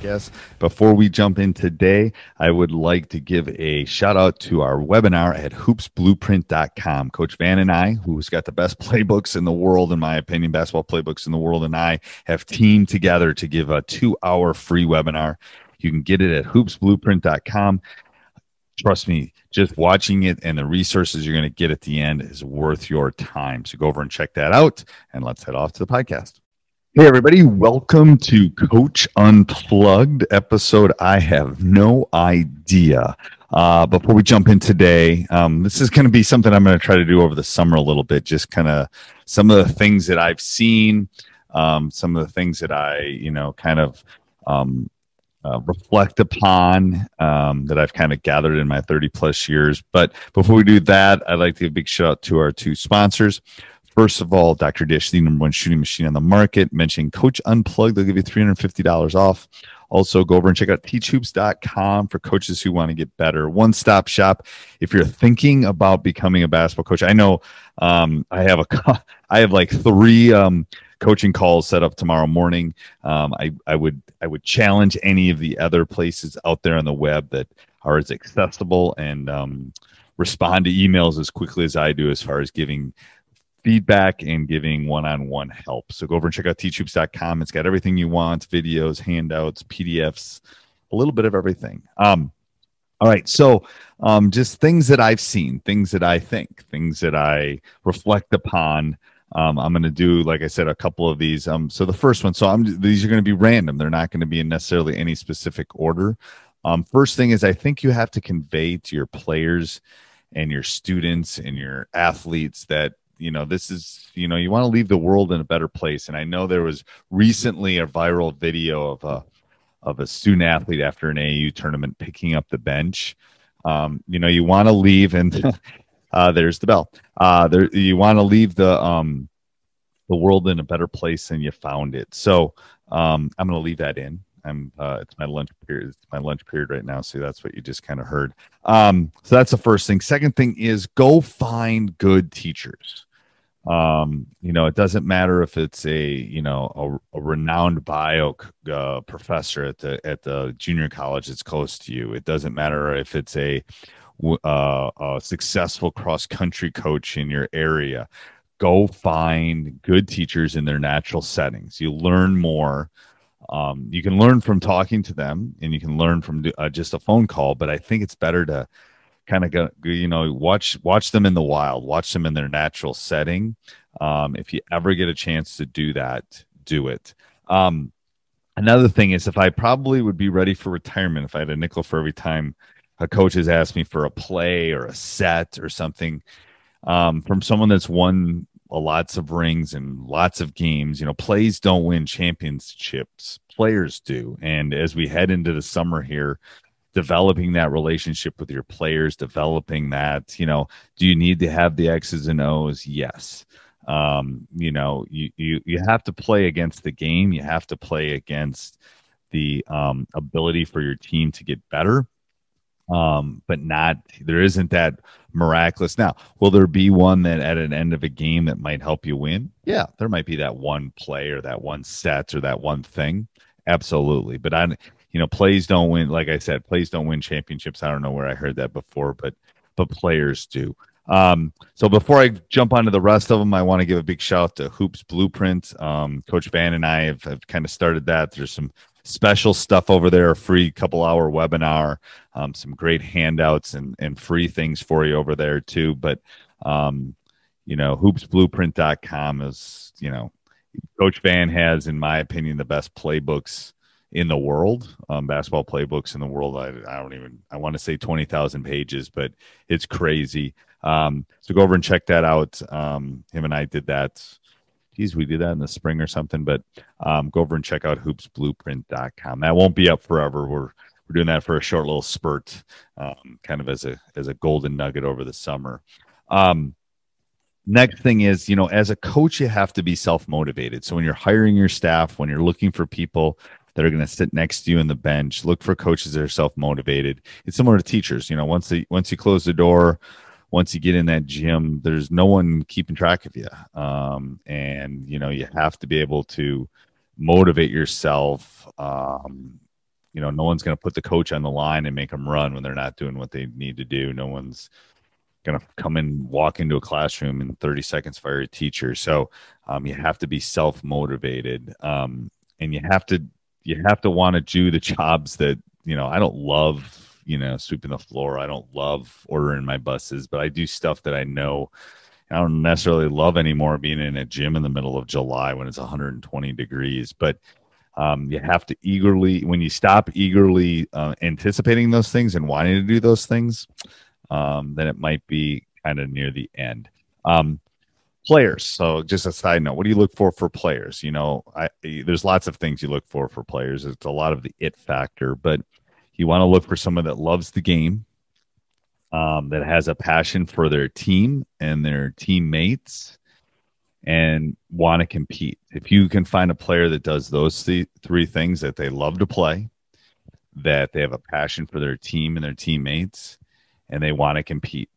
Guess before we jump in today, I would like to give a shout out to our webinar at hoopsblueprint.com. Coach Van and I, who's got the best playbooks in the world, in my opinion, basketball playbooks in the world, and I have teamed together to give a two hour free webinar. You can get it at hoopsblueprint.com. Trust me, just watching it and the resources you're going to get at the end is worth your time. So go over and check that out, and let's head off to the podcast. Hey, everybody, welcome to Coach Unplugged episode. I have no idea. Uh, before we jump in today, um, this is going to be something I'm going to try to do over the summer a little bit, just kind of some of the things that I've seen, um, some of the things that I, you know, kind of um, uh, reflect upon um, that I've kind of gathered in my 30 plus years. But before we do that, I'd like to give a big shout out to our two sponsors. First of all, Dr. Dish, the number one shooting machine on the market. Mention Coach Unplugged, they'll give you $350 off. Also, go over and check out teachhoops.com for coaches who want to get better. One stop shop. If you're thinking about becoming a basketball coach, I know um, I have a, I have like three um, coaching calls set up tomorrow morning. Um, I, I would, I would challenge any of the other places out there on the web that are as accessible and um, respond to emails as quickly as I do, as far as giving feedback and giving one-on-one help. So go over and check out teachhoops.com. It's got everything you want, videos, handouts, PDFs, a little bit of everything. Um, all right. So um, just things that I've seen, things that I think, things that I reflect upon. Um, I'm going to do, like I said, a couple of these. Um, so the first one, so I'm, these are going to be random. They're not going to be in necessarily any specific order. Um, first thing is I think you have to convey to your players and your students and your athletes that you know this is you know you want to leave the world in a better place and i know there was recently a viral video of a of a student athlete after an AU tournament picking up the bench um, you know you want to leave and uh, there's the bell uh, there you want to leave the um, the world in a better place than you found it so um, i'm going to leave that in I'm uh, it's my lunch period. It's my lunch period right now, so that's what you just kind of heard. Um, so that's the first thing. Second thing is go find good teachers um you know it doesn't matter if it's a you know a, a renowned bio uh, professor at the at the junior college that's close to you. It doesn't matter if it's a uh, a successful cross country coach in your area. Go find good teachers in their natural settings. You learn more. Um, you can learn from talking to them and you can learn from uh, just a phone call but i think it's better to kind of go, you know watch watch them in the wild watch them in their natural setting. Um, if you ever get a chance to do that do it. Um, another thing is if i probably would be ready for retirement if i had a nickel for every time a coach has asked me for a play or a set or something um, from someone that's won lots of rings and lots of games you know plays don't win championships. Players do. And as we head into the summer here developing that relationship with your players, developing that, you know, do you need to have the X's and O's? Yes. Um, you know, you, you, you have to play against the game. You have to play against the um, ability for your team to get better. Um, but not, there isn't that miraculous. Now, will there be one that at an end of a game that might help you win? Yeah, there might be that one play or that one set or that one thing. Absolutely. But I, you know, plays don't win. Like I said, plays don't win championships. I don't know where I heard that before, but but players do. Um, so before I jump onto the rest of them, I want to give a big shout out to Hoops Blueprint. Um, Coach Van and I have, have kind of started that. There's some special stuff over there, a free couple hour webinar, um, some great handouts and, and free things for you over there too. But, um, you know, hoopsblueprint.com is, you know, Coach Van has, in my opinion, the best playbooks in the world, um, basketball playbooks in the world. I, I don't even, I want to say 20,000 pages, but it's crazy. Um, so go over and check that out. Um, him and I did that. Geez, we did that in the spring or something, but um, go over and check out hoopsblueprint.com. That won't be up forever. We're, we're doing that for a short little spurt, um, kind of as a, as a golden nugget over the summer. Um, next thing is, you know, as a coach, you have to be self motivated. So when you're hiring your staff, when you're looking for people that are going to sit next to you in the bench, look for coaches that are self motivated. It's similar to teachers. You know, once they once you close the door, once you get in that gym, there's no one keeping track of you. Um, and you know, you have to be able to motivate yourself. Um, you know, no one's going to put the coach on the line and make them run when they're not doing what they need to do. No one's going to come and walk into a classroom in 30 seconds fire a teacher. So um, you have to be self motivated, um, and you have to you have to want to do the jobs that you know. I don't love you know sweeping the floor. I don't love ordering my buses, but I do stuff that I know. I don't necessarily love anymore being in a gym in the middle of July when it's 120 degrees, but um, you have to eagerly when you stop eagerly uh, anticipating those things and wanting to do those things um, then it might be kind of near the end um, players. So just a side note what do you look for for players? You know I, there's lots of things you look for for players. It's a lot of the it factor but you want to look for someone that loves the game um, that has a passion for their team and their teammates and want to compete. If you can find a player that does those th- three things that they love to play, that they have a passion for their team and their teammates, and they want to compete,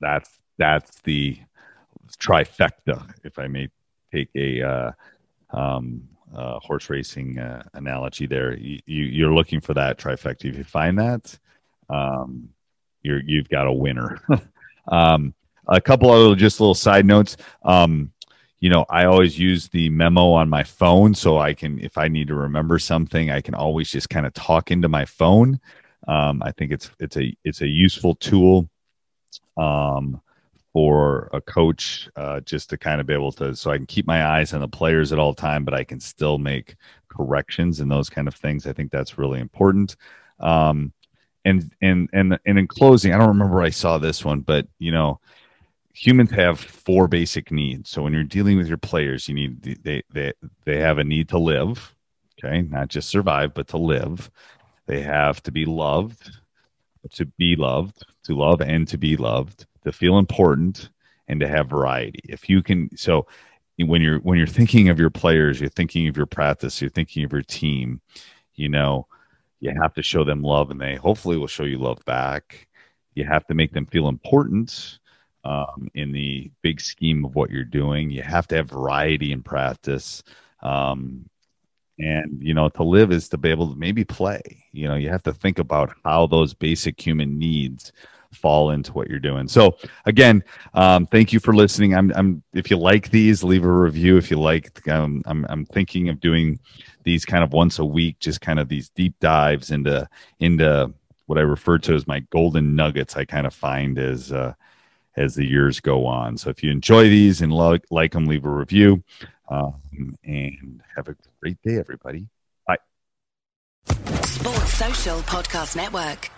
that's that's the trifecta, if I may take a uh, um, uh, horse racing uh, analogy. There, you, you are looking for that trifecta. If you find that, um, you're you've got a winner. um, a couple other just little side notes. Um, you know, I always use the memo on my phone so I can, if I need to remember something, I can always just kind of talk into my phone. Um, I think it's it's a it's a useful tool um, for a coach uh, just to kind of be able to, so I can keep my eyes on the players at all time, but I can still make corrections and those kind of things. I think that's really important. Um, and and and and in closing, I don't remember I saw this one, but you know humans have four basic needs. So when you're dealing with your players, you need they they they have a need to live, okay, not just survive, but to live. They have to be loved, to be loved, to love and to be loved, to feel important, and to have variety. If you can, so when you're when you're thinking of your players, you're thinking of your practice, you're thinking of your team. You know, you have to show them love, and they hopefully will show you love back. You have to make them feel important um, in the big scheme of what you're doing. You have to have variety in practice. Um, and, you know, to live is to be able to maybe play. You know, you have to think about how those basic human needs fall into what you're doing. So again, um, thank you for listening. I'm, I'm, if you like these, leave a review. If you like, um, I'm, I'm thinking of doing these kind of once a week, just kind of these deep dives into, into what I refer to as my golden nuggets. I kind of find as, uh, as the years go on. So if you enjoy these and like, like them, leave a review. Um, and have a great day, everybody. Bye. Sports Social Podcast Network.